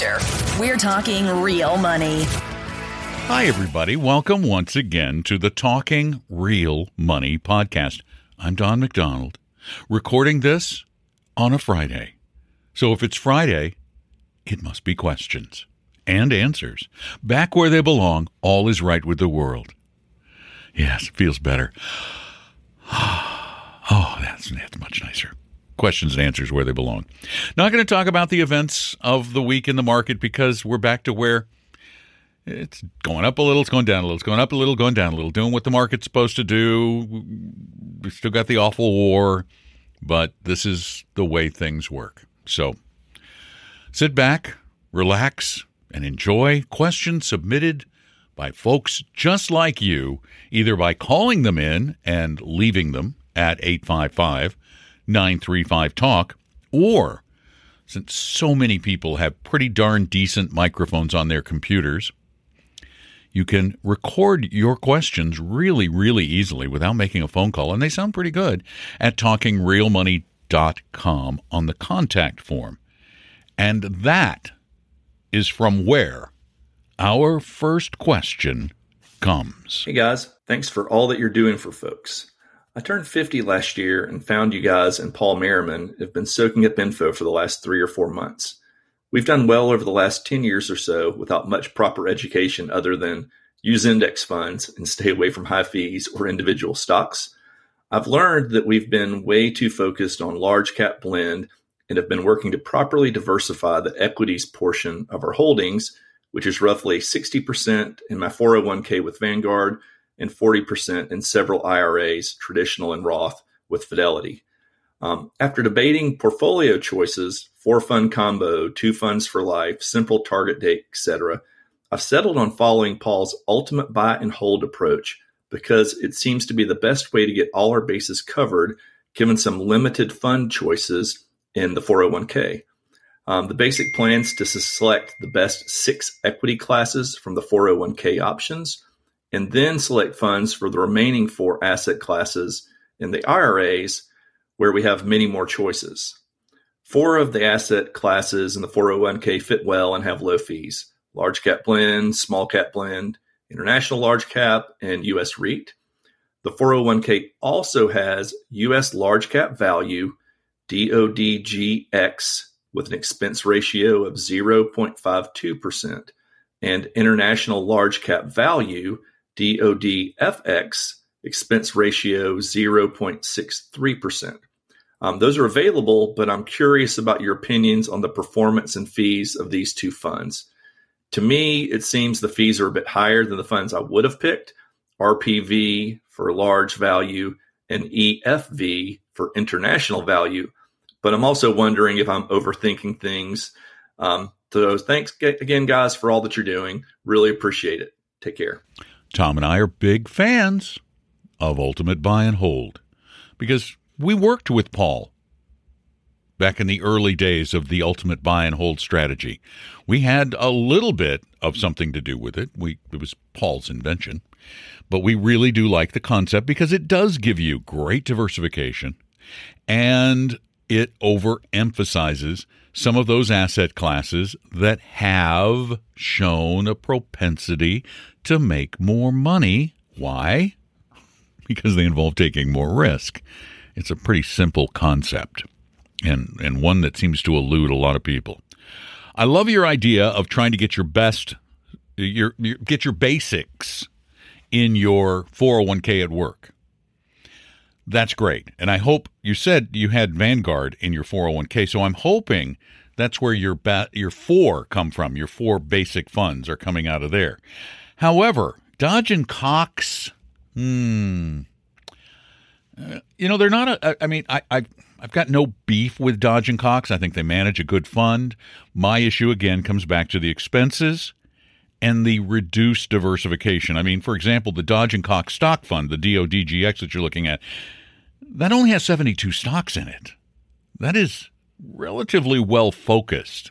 Future. We're talking real money. Hi, everybody. Welcome once again to the Talking Real Money podcast. I'm Don McDonald, recording this on a Friday. So if it's Friday, it must be questions and answers. Back where they belong, all is right with the world. Yes, feels better. Oh, that's, that's much nicer. Questions and answers where they belong. Not going to talk about the events of the week in the market because we're back to where it's going up a little, it's going down a little, it's going up a little, going down a little, doing what the market's supposed to do. We've still got the awful war, but this is the way things work. So sit back, relax, and enjoy questions submitted by folks just like you, either by calling them in and leaving them at 855 935 Talk, or since so many people have pretty darn decent microphones on their computers, you can record your questions really, really easily without making a phone call, and they sound pretty good at talkingrealmoney.com on the contact form. And that is from where our first question comes. Hey guys, thanks for all that you're doing for folks. I turned 50 last year and found you guys and Paul Merriman have been soaking up info for the last three or four months. We've done well over the last 10 years or so without much proper education other than use index funds and stay away from high fees or individual stocks. I've learned that we've been way too focused on large cap blend and have been working to properly diversify the equities portion of our holdings, which is roughly 60% in my 401k with Vanguard and 40% in several IRAs, traditional and Roth, with Fidelity. Um, after debating portfolio choices, four fund combo, two funds for life, simple target date, etc., I've settled on following Paul's ultimate buy and hold approach because it seems to be the best way to get all our bases covered, given some limited fund choices in the 401k. Um, the basic plans to select the best six equity classes from the 401k options and then select funds for the remaining four asset classes in the IRAs, where we have many more choices. Four of the asset classes in the 401k fit well and have low fees large cap blend, small cap blend, international large cap, and US REIT. The 401k also has US large cap value, DODGX, with an expense ratio of 0.52%, and international large cap value, DODFX expense ratio 0.63%. Um, those are available, but I'm curious about your opinions on the performance and fees of these two funds. To me, it seems the fees are a bit higher than the funds I would have picked RPV for large value and EFV for international value. But I'm also wondering if I'm overthinking things. Um, so thanks again, guys, for all that you're doing. Really appreciate it. Take care. Tom and I are big fans of Ultimate Buy and Hold because we worked with Paul back in the early days of the Ultimate Buy and Hold strategy. We had a little bit of something to do with it. We it was Paul's invention. But we really do like the concept because it does give you great diversification and it overemphasizes some of those asset classes that have shown a propensity to make more money. Why? Because they involve taking more risk. It's a pretty simple concept and, and one that seems to elude a lot of people. I love your idea of trying to get your best, your, your get your basics in your 401k at work. That's great. And I hope you said you had Vanguard in your 401k. So I'm hoping that's where your ba- your four come from. Your four basic funds are coming out of there. However, Dodge and Cox, hmm, you know, they're not a. I mean, I, I I've got no beef with Dodge and Cox. I think they manage a good fund. My issue again comes back to the expenses and the reduced diversification. I mean, for example, the Dodge and Cox stock fund, the DODGX that you're looking at, that only has 72 stocks in it. That is relatively well focused,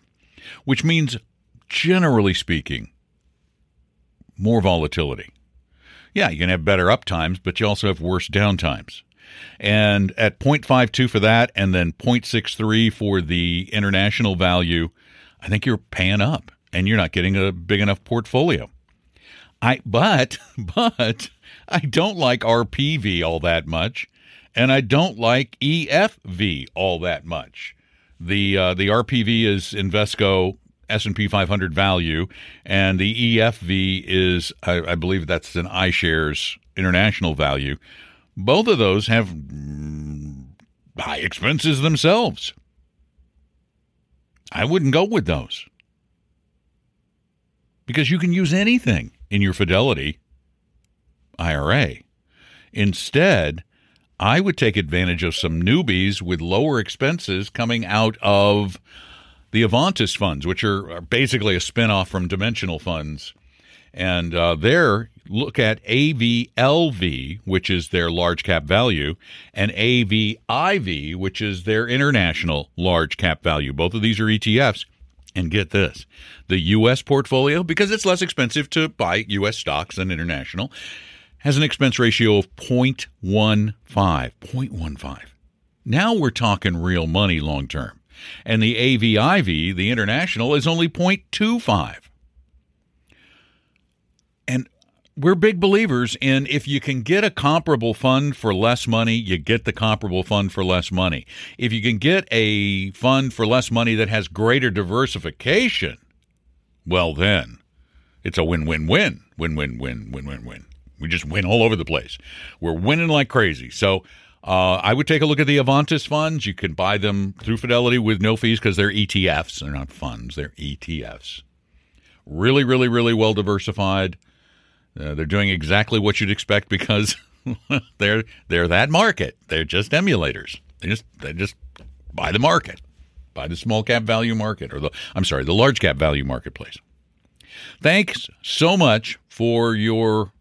which means, generally speaking, more volatility. Yeah, you can have better up times, but you also have worse down times. And at 0.52 for that, and then 0.63 for the international value, I think you're paying up and you're not getting a big enough portfolio. I but but I don't like RPV all that much, and I don't like EFV all that much. The uh, the RPV is Invesco S&P 500 value, and the EFV is, I, I believe that's an iShares international value. Both of those have high expenses themselves. I wouldn't go with those because you can use anything in your Fidelity IRA. Instead, I would take advantage of some newbies with lower expenses coming out of the Avantis funds, which are, are basically a spinoff from Dimensional funds. And uh, there, look at AVLV, which is their large cap value, and AVIV, which is their international large cap value. Both of these are ETFs. And get this the U.S. portfolio, because it's less expensive to buy U.S. stocks than international, has an expense ratio of 0.15. 0.15. Now we're talking real money long term and the AVIV, the international, is only 0.25. And we're big believers in if you can get a comparable fund for less money, you get the comparable fund for less money. If you can get a fund for less money that has greater diversification, well, then it's a win win win. Win win win win win win. We just win all over the place. We're winning like crazy. So uh, I would take a look at the Avantis funds. You can buy them through Fidelity with no fees because they're ETFs. They're not funds, they're ETFs. Really, really, really well diversified. Uh, they're doing exactly what you'd expect because they're they're that market. They're just emulators. They just they just buy the market, buy the small cap value market, or the I'm sorry, the large cap value marketplace. Thanks so much for your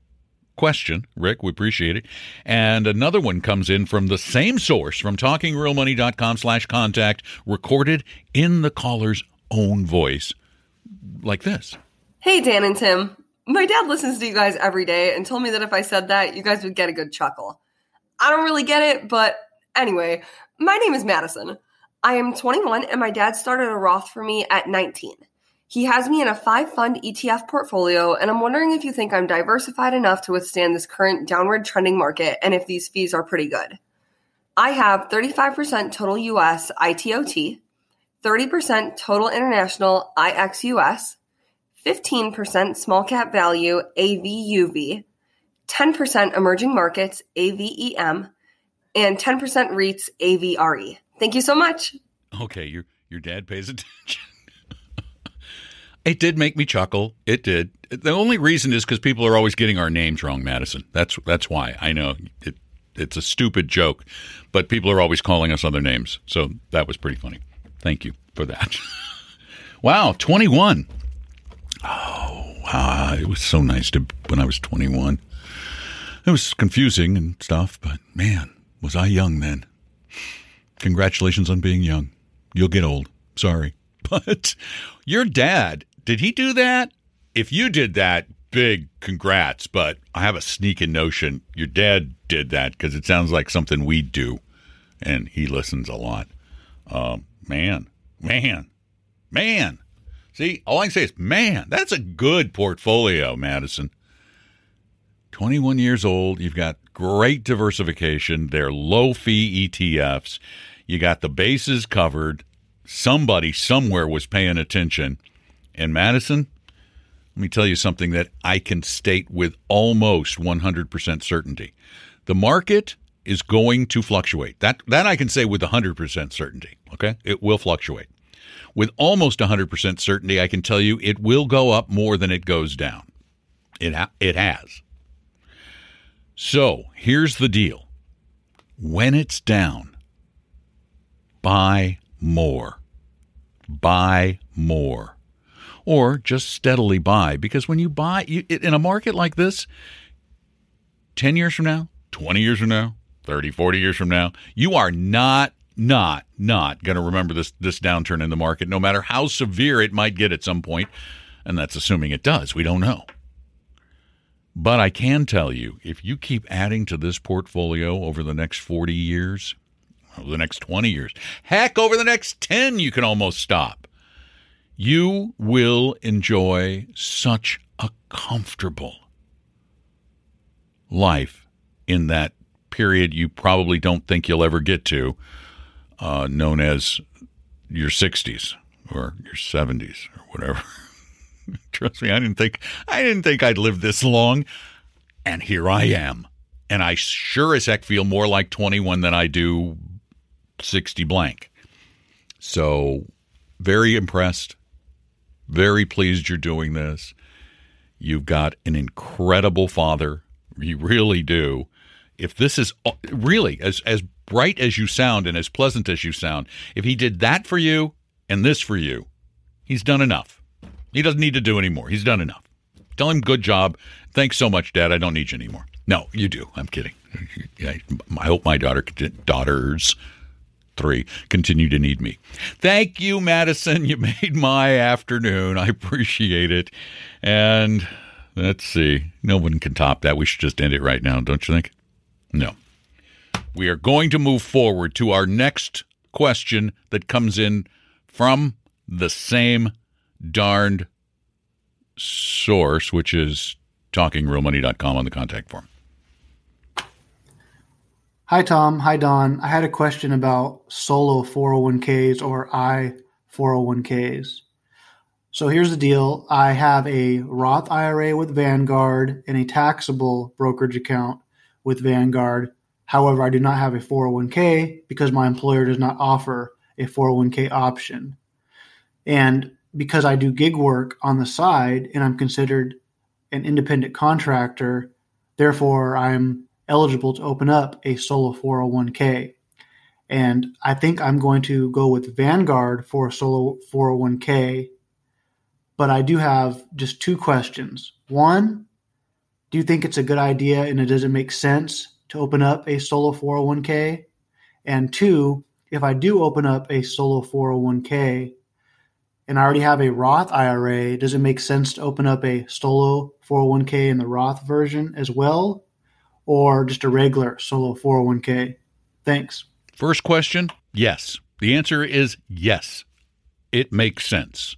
question, Rick. We appreciate it. And another one comes in from the same source, from talkingrealmoney.com slash contact, recorded in the caller's own voice, like this. Hey, Dan and Tim. My dad listens to you guys every day and told me that if I said that, you guys would get a good chuckle. I don't really get it, but anyway, my name is Madison. I am 21 and my dad started a Roth for me at 19. He has me in a five fund ETF portfolio, and I'm wondering if you think I'm diversified enough to withstand this current downward trending market and if these fees are pretty good. I have 35% total US ITOT, 30% total international IXUS, 15% small cap value AVUV, 10% emerging markets AVEM, and 10% REITs AVRE. Thank you so much. Okay, your your dad pays attention. It did make me chuckle. It did. The only reason is because people are always getting our names wrong, Madison. That's that's why. I know it, it's a stupid joke, but people are always calling us other names. So that was pretty funny. Thank you for that. wow, 21. Oh, wow. It was so nice to when I was 21. It was confusing and stuff, but man, was I young then. Congratulations on being young. You'll get old. Sorry. But your dad did he do that? If you did that, big congrats. But I have a sneaking notion your dad did that because it sounds like something we do, and he listens a lot. Uh, man, man, man. See, all I can say is, man, that's a good portfolio, Madison. 21 years old. You've got great diversification. They're low fee ETFs. You got the bases covered. Somebody somewhere was paying attention. And Madison, let me tell you something that I can state with almost 100% certainty. The market is going to fluctuate. That that I can say with 100% certainty, okay? It will fluctuate. With almost 100% certainty, I can tell you it will go up more than it goes down. It ha- it has. So, here's the deal. when it's down, buy more. Buy more. Or just steadily buy. Because when you buy you, in a market like this, 10 years from now, 20 years from now, 30, 40 years from now, you are not not not going to remember this this downturn in the market no matter how severe it might get at some point. And that's assuming it does. We don't know. But i can tell you if you keep adding to this portfolio over the next 40 years over the next 20 years heck over the next 10 you can almost stop you will enjoy such a comfortable life in that period you probably don't think you'll ever get to uh, known as your 60s or your 70s or whatever. Trust me, I didn't think I didn't think I'd live this long, and here I am. And I sure as heck feel more like 21 than I do 60 blank. So, very impressed, very pleased you're doing this. You've got an incredible father. You really do. If this is really as as bright as you sound and as pleasant as you sound, if he did that for you and this for you, he's done enough. He doesn't need to do any more. He's done enough. Tell him good job. Thanks so much, Dad. I don't need you anymore. No, you do. I'm kidding. I hope my daughter daughters three continue to need me. Thank you, Madison. You made my afternoon. I appreciate it. And let's see. No one can top that. We should just end it right now, don't you think? No. We are going to move forward to our next question that comes in from the same darned source, which is talkingrealmoney.com on the contact form. Hi, Tom. Hi, Don. I had a question about solo 401ks or I 401ks. So here's the deal I have a Roth IRA with Vanguard and a taxable brokerage account with Vanguard However, I do not have a 401k because my employer does not offer a 401k option. And because I do gig work on the side and I'm considered an independent contractor, therefore I'm eligible to open up a solo 401k. And I think I'm going to go with Vanguard for a solo 401k. But I do have just two questions. One, do you think it's a good idea and it doesn't make sense to open up a solo 401k? And two, if I do open up a solo 401k and I already have a Roth IRA, does it make sense to open up a solo 401k in the Roth version as well? Or just a regular solo 401k? Thanks. First question yes. The answer is yes. It makes sense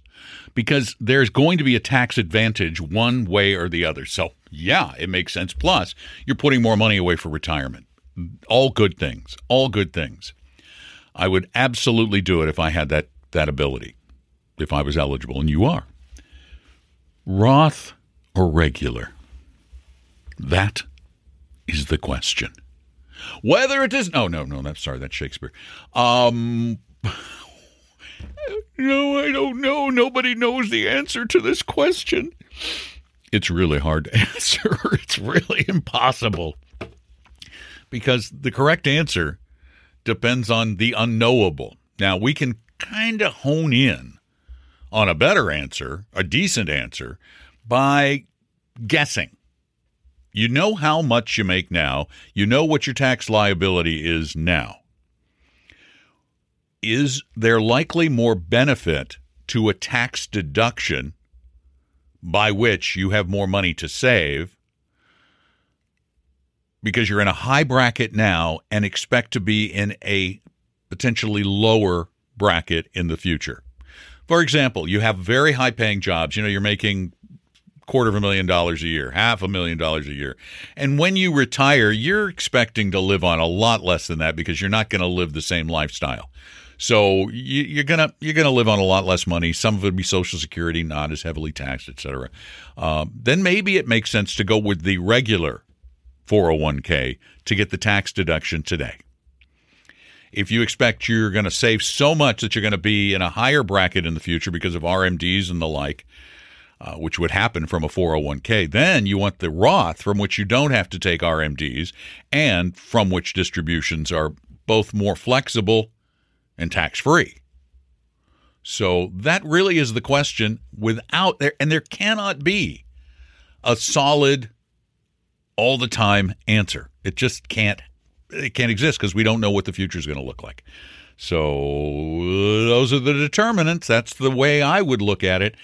because there's going to be a tax advantage one way or the other. So, yeah, it makes sense. Plus, you're putting more money away for retirement. All good things. All good things. I would absolutely do it if I had that that ability. If I was eligible and you are. Roth or regular? That is the question. Whether it is no, no, no. That's sorry. That's Shakespeare. Um, no, I don't know. Nobody knows the answer to this question. It's really hard to answer. It's really impossible. Because the correct answer depends on the unknowable. Now, we can kind of hone in on a better answer, a decent answer, by guessing. You know how much you make now, you know what your tax liability is now is there likely more benefit to a tax deduction by which you have more money to save because you're in a high bracket now and expect to be in a potentially lower bracket in the future. For example, you have very high paying jobs. You know, you're making quarter of a million dollars a year, half a million dollars a year. And when you retire, you're expecting to live on a lot less than that because you're not going to live the same lifestyle. So you, are gonna you're gonna live on a lot less money. Some of it be Social Security, not as heavily taxed, et cetera. Uh, then maybe it makes sense to go with the regular 401k to get the tax deduction today. If you expect you're going to save so much that you're going to be in a higher bracket in the future because of RMDs and the like, uh, which would happen from a 401k. Then you want the Roth, from which you don't have to take RMDs, and from which distributions are both more flexible and tax free. So that really is the question without there, and there cannot be a solid, all the time answer. It just can't. It can't exist because we don't know what the future is going to look like. So those are the determinants. That's the way I would look at it.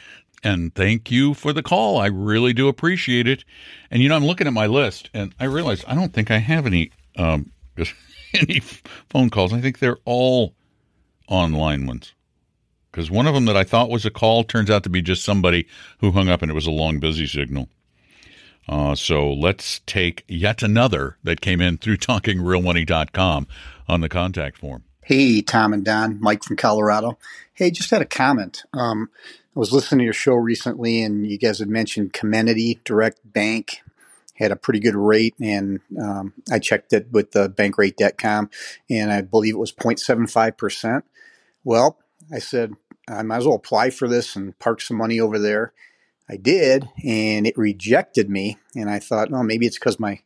And thank you for the call. I really do appreciate it. And you know, I'm looking at my list, and I realize I don't think I have any um, any phone calls. I think they're all online ones because one of them that I thought was a call turns out to be just somebody who hung up and it was a long busy signal. Uh, so let's take yet another that came in through talkingrealmoney.com on the contact form. Hey, Tom and Don, Mike from Colorado. Hey, just had a comment. Um, I was listening to your show recently, and you guys had mentioned Comenity Direct Bank had a pretty good rate, and um, I checked it with the bankrate.com, and I believe it was 0.75%. Well, I said, I might as well apply for this and park some money over there. I did, and it rejected me. And I thought, well, maybe it's because my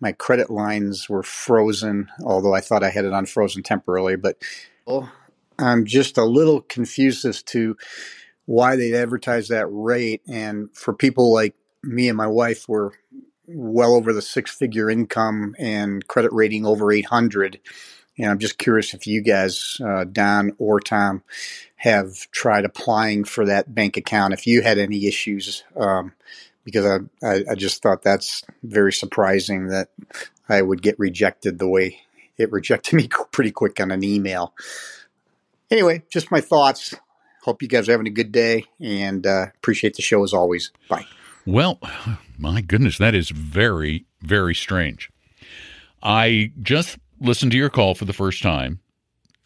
my credit lines were frozen, although I thought I had it unfrozen temporarily. But well, I'm just a little confused as to why they advertise that rate. And for people like me and my wife, were well over the six figure income and credit rating over 800. And I'm just curious if you guys, uh, Don or Tom, have tried applying for that bank account. If you had any issues, um, because I, I, I just thought that's very surprising that I would get rejected the way it rejected me pretty quick on an email. Anyway, just my thoughts. Hope you guys are having a good day and uh, appreciate the show as always. Bye. Well, my goodness, that is very, very strange. I just listened to your call for the first time.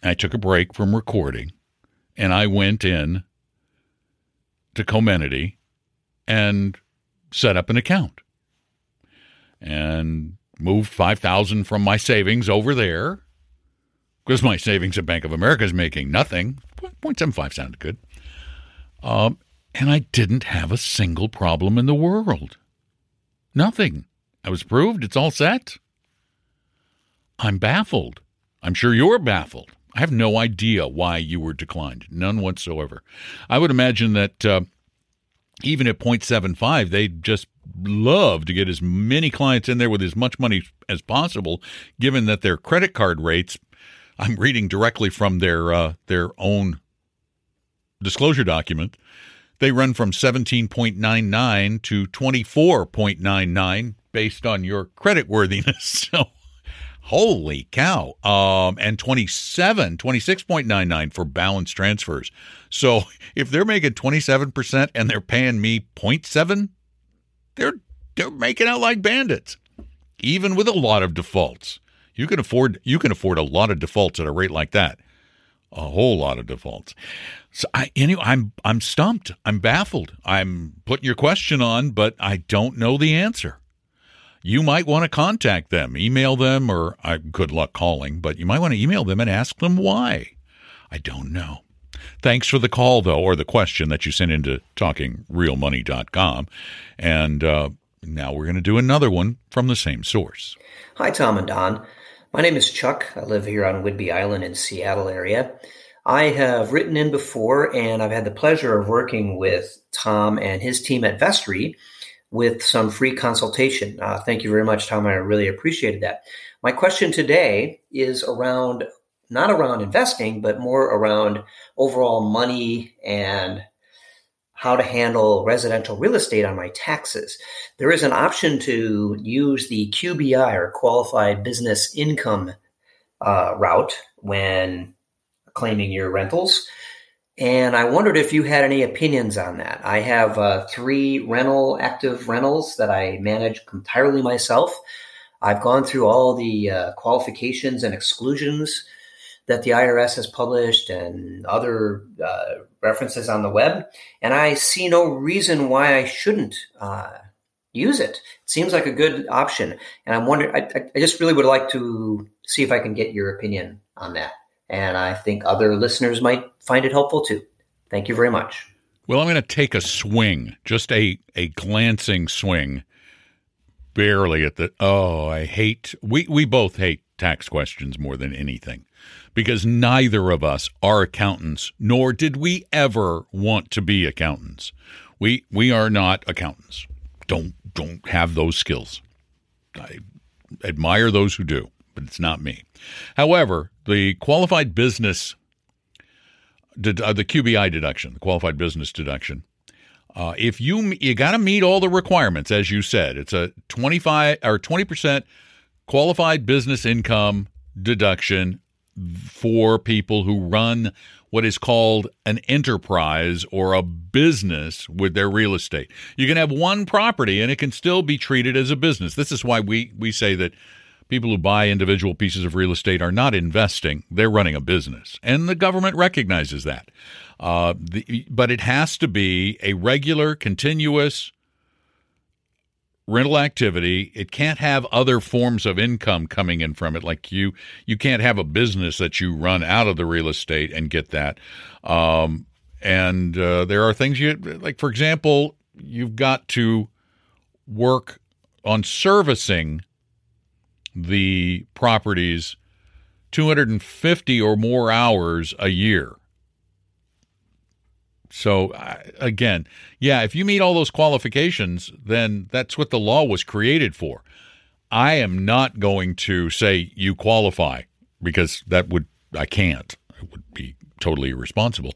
I took a break from recording and I went in to Comenity and set up an account and moved 5000 from my savings over there because my savings at Bank of America is making nothing. 0.75 sounded good. Um, and I didn't have a single problem in the world. Nothing. I was approved. It's all set. I'm baffled. I'm sure you're baffled. I have no idea why you were declined. None whatsoever. I would imagine that uh, even at 0.75, they'd just love to get as many clients in there with as much money as possible, given that their credit card rates, I'm reading directly from their uh, their own disclosure document, they run from 17.99 to 24.99 based on your credit worthiness. So Holy cow. Um, and 27, 26.99 for balance transfers. So if they're making 27% and they're paying me 0.7, they're they're making out like bandits. Even with a lot of defaults. You can afford you can afford a lot of defaults at a rate like that. A whole lot of defaults. So I anyway, I'm I'm stumped. I'm baffled. I'm putting your question on, but I don't know the answer you might want to contact them, email them, or uh, good luck calling, but you might want to email them and ask them why. I don't know. Thanks for the call, though, or the question that you sent into talkingrealmoney.com. And uh, now we're going to do another one from the same source. Hi, Tom and Don. My name is Chuck. I live here on Whidbey Island in Seattle area. I have written in before, and I've had the pleasure of working with Tom and his team at Vestry with some free consultation. Uh, thank you very much, Tom. I really appreciated that. My question today is around not around investing, but more around overall money and how to handle residential real estate on my taxes. There is an option to use the QBI or qualified business income uh, route when claiming your rentals. And I wondered if you had any opinions on that. I have uh, three rental active rentals that I manage entirely myself. I've gone through all the uh, qualifications and exclusions that the IRS has published and other uh, references on the web, and I see no reason why I shouldn't uh, use it. It seems like a good option, and I'm wondering. I, I just really would like to see if I can get your opinion on that and I think other listeners might find it helpful too. Thank you very much. Well, I'm going to take a swing, just a, a glancing swing, barely at the. Oh, I hate. We, we both hate tax questions more than anything because neither of us are accountants, nor did we ever want to be accountants. We, we are not accountants. Don't, don't have those skills. I admire those who do, but it's not me. However, the qualified business uh, the QBI deduction, the qualified business deduction. Uh, if you you got to meet all the requirements, as you said, it's a twenty five or twenty percent qualified business income deduction for people who run what is called an enterprise or a business with their real estate. You can have one property and it can still be treated as a business. This is why we we say that People who buy individual pieces of real estate are not investing, they're running a business. And the government recognizes that. Uh, the, but it has to be a regular, continuous rental activity. It can't have other forms of income coming in from it. Like you, you can't have a business that you run out of the real estate and get that. Um, and uh, there are things you like. For example, you've got to work on servicing the properties 250 or more hours a year. So again, yeah, if you meet all those qualifications, then that's what the law was created for. I am not going to say you qualify because that would I can't. It would be totally irresponsible.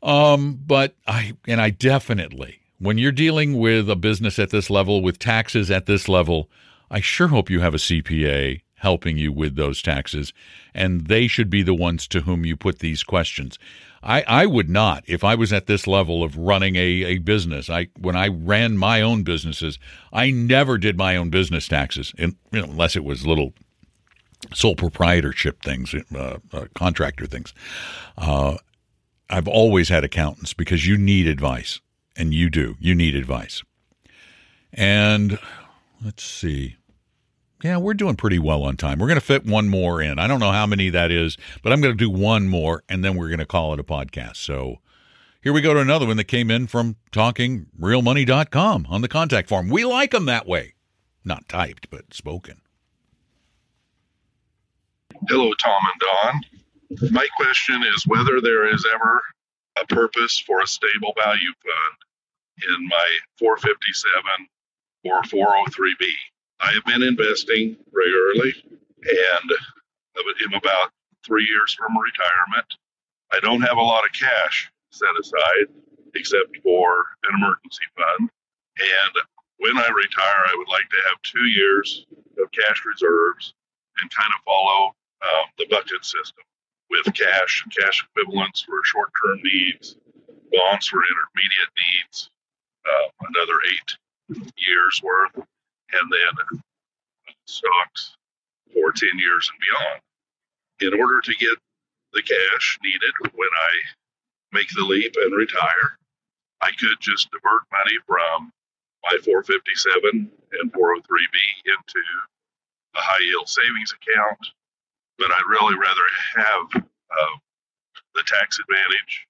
Um, but I and I definitely when you're dealing with a business at this level with taxes at this level, I sure hope you have a CPA helping you with those taxes, and they should be the ones to whom you put these questions. I, I would not if I was at this level of running a, a business. I when I ran my own businesses, I never did my own business taxes, in, you know, unless it was little sole proprietorship things, uh, uh, contractor things. Uh, I've always had accountants because you need advice, and you do. You need advice. And let's see. Yeah, we're doing pretty well on time. We're going to fit one more in. I don't know how many that is, but I'm going to do one more and then we're going to call it a podcast. So here we go to another one that came in from talkingrealmoney.com on the contact form. We like them that way. Not typed, but spoken. Hello, Tom and Don. My question is whether there is ever a purpose for a stable value fund in my 457 or 403b. I have been investing regularly and am about three years from retirement. I don't have a lot of cash set aside except for an emergency fund. And when I retire, I would like to have two years of cash reserves and kind of follow um, the bucket system with cash and cash equivalents for short term needs, bonds for intermediate needs, uh, another eight years worth, and then stocks for 10 years and beyond. In order to get the cash needed when I make the leap and retire, I could just divert money from my 457 and 403b into a high yield savings account, but I'd really rather have uh, the tax advantage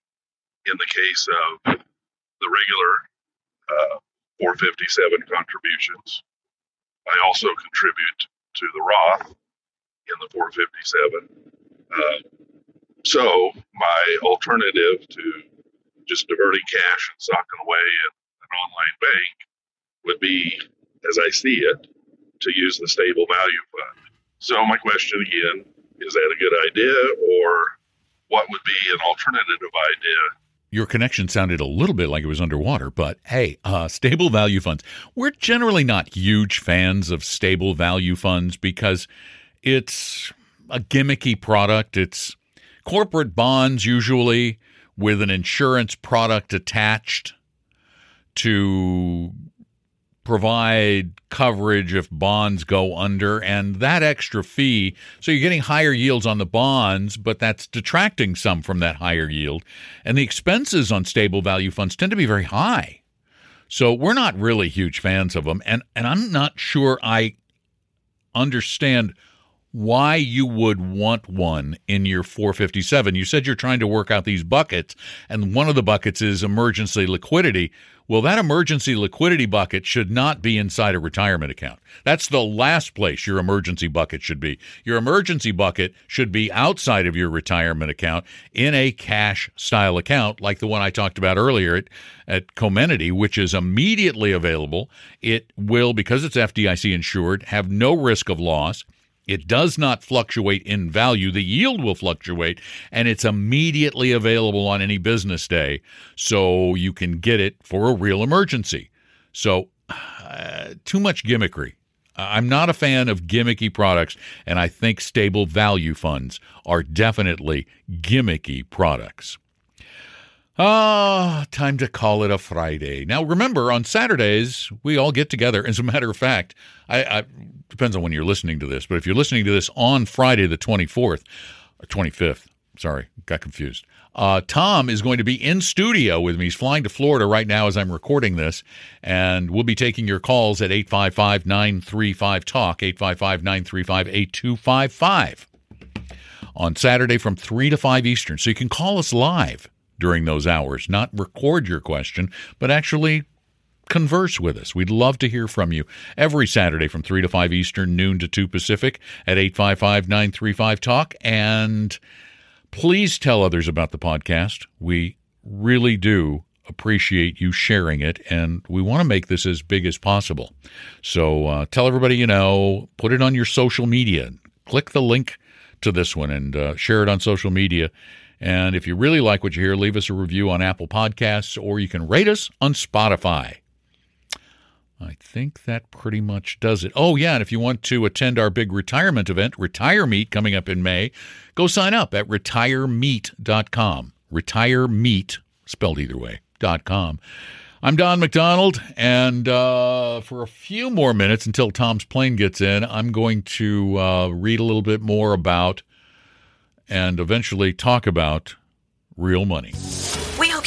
in the case of the regular uh, 457 contributions I also contribute to the Roth in the 457. Uh, so my alternative to just diverting cash and socking away in an online bank would be, as I see it, to use the stable value fund. So my question again, is that a good idea or what would be an alternative idea your connection sounded a little bit like it was underwater, but hey, uh, stable value funds. We're generally not huge fans of stable value funds because it's a gimmicky product. It's corporate bonds, usually with an insurance product attached to provide coverage if bonds go under and that extra fee so you're getting higher yields on the bonds but that's detracting some from that higher yield and the expenses on stable value funds tend to be very high so we're not really huge fans of them and and I'm not sure I understand why you would want one in your 457. You said you're trying to work out these buckets, and one of the buckets is emergency liquidity. Well, that emergency liquidity bucket should not be inside a retirement account. That's the last place your emergency bucket should be. Your emergency bucket should be outside of your retirement account in a cash style account like the one I talked about earlier at, at Comenity, which is immediately available. It will, because it's FDIC insured, have no risk of loss. It does not fluctuate in value. The yield will fluctuate, and it's immediately available on any business day, so you can get it for a real emergency. So, uh, too much gimmickry. I'm not a fan of gimmicky products, and I think stable value funds are definitely gimmicky products. Ah, time to call it a Friday. Now, remember, on Saturdays, we all get together. As a matter of fact, I, I depends on when you're listening to this, but if you're listening to this on Friday, the 24th, or 25th, sorry, got confused. Uh, Tom is going to be in studio with me. He's flying to Florida right now as I'm recording this, and we'll be taking your calls at 855 935 TALK, 855 935 8255 on Saturday from 3 to 5 Eastern. So you can call us live during those hours, not record your question, but actually converse with us. We'd love to hear from you every Saturday from 3 to 5 Eastern, noon to 2 Pacific at 855 935 TALK. And please tell others about the podcast. We really do appreciate you sharing it, and we want to make this as big as possible. So uh, tell everybody you know, put it on your social media, click the link to this one, and uh, share it on social media. And if you really like what you hear, leave us a review on Apple Podcasts or you can rate us on Spotify. I think that pretty much does it. Oh, yeah. And if you want to attend our big retirement event, Retire Meet, coming up in May, go sign up at retiremeet.com. Retiremeet, spelled either way, dot com. I'm Don McDonald, and uh, for a few more minutes until Tom's plane gets in, I'm going to uh, read a little bit more about and eventually talk about real money.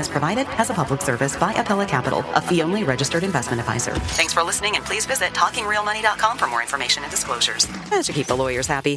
is provided as a public service by Apella Capital, a fee-only registered investment advisor. Thanks for listening, and please visit talkingrealmoney.com for more information and disclosures. That should keep the lawyers happy.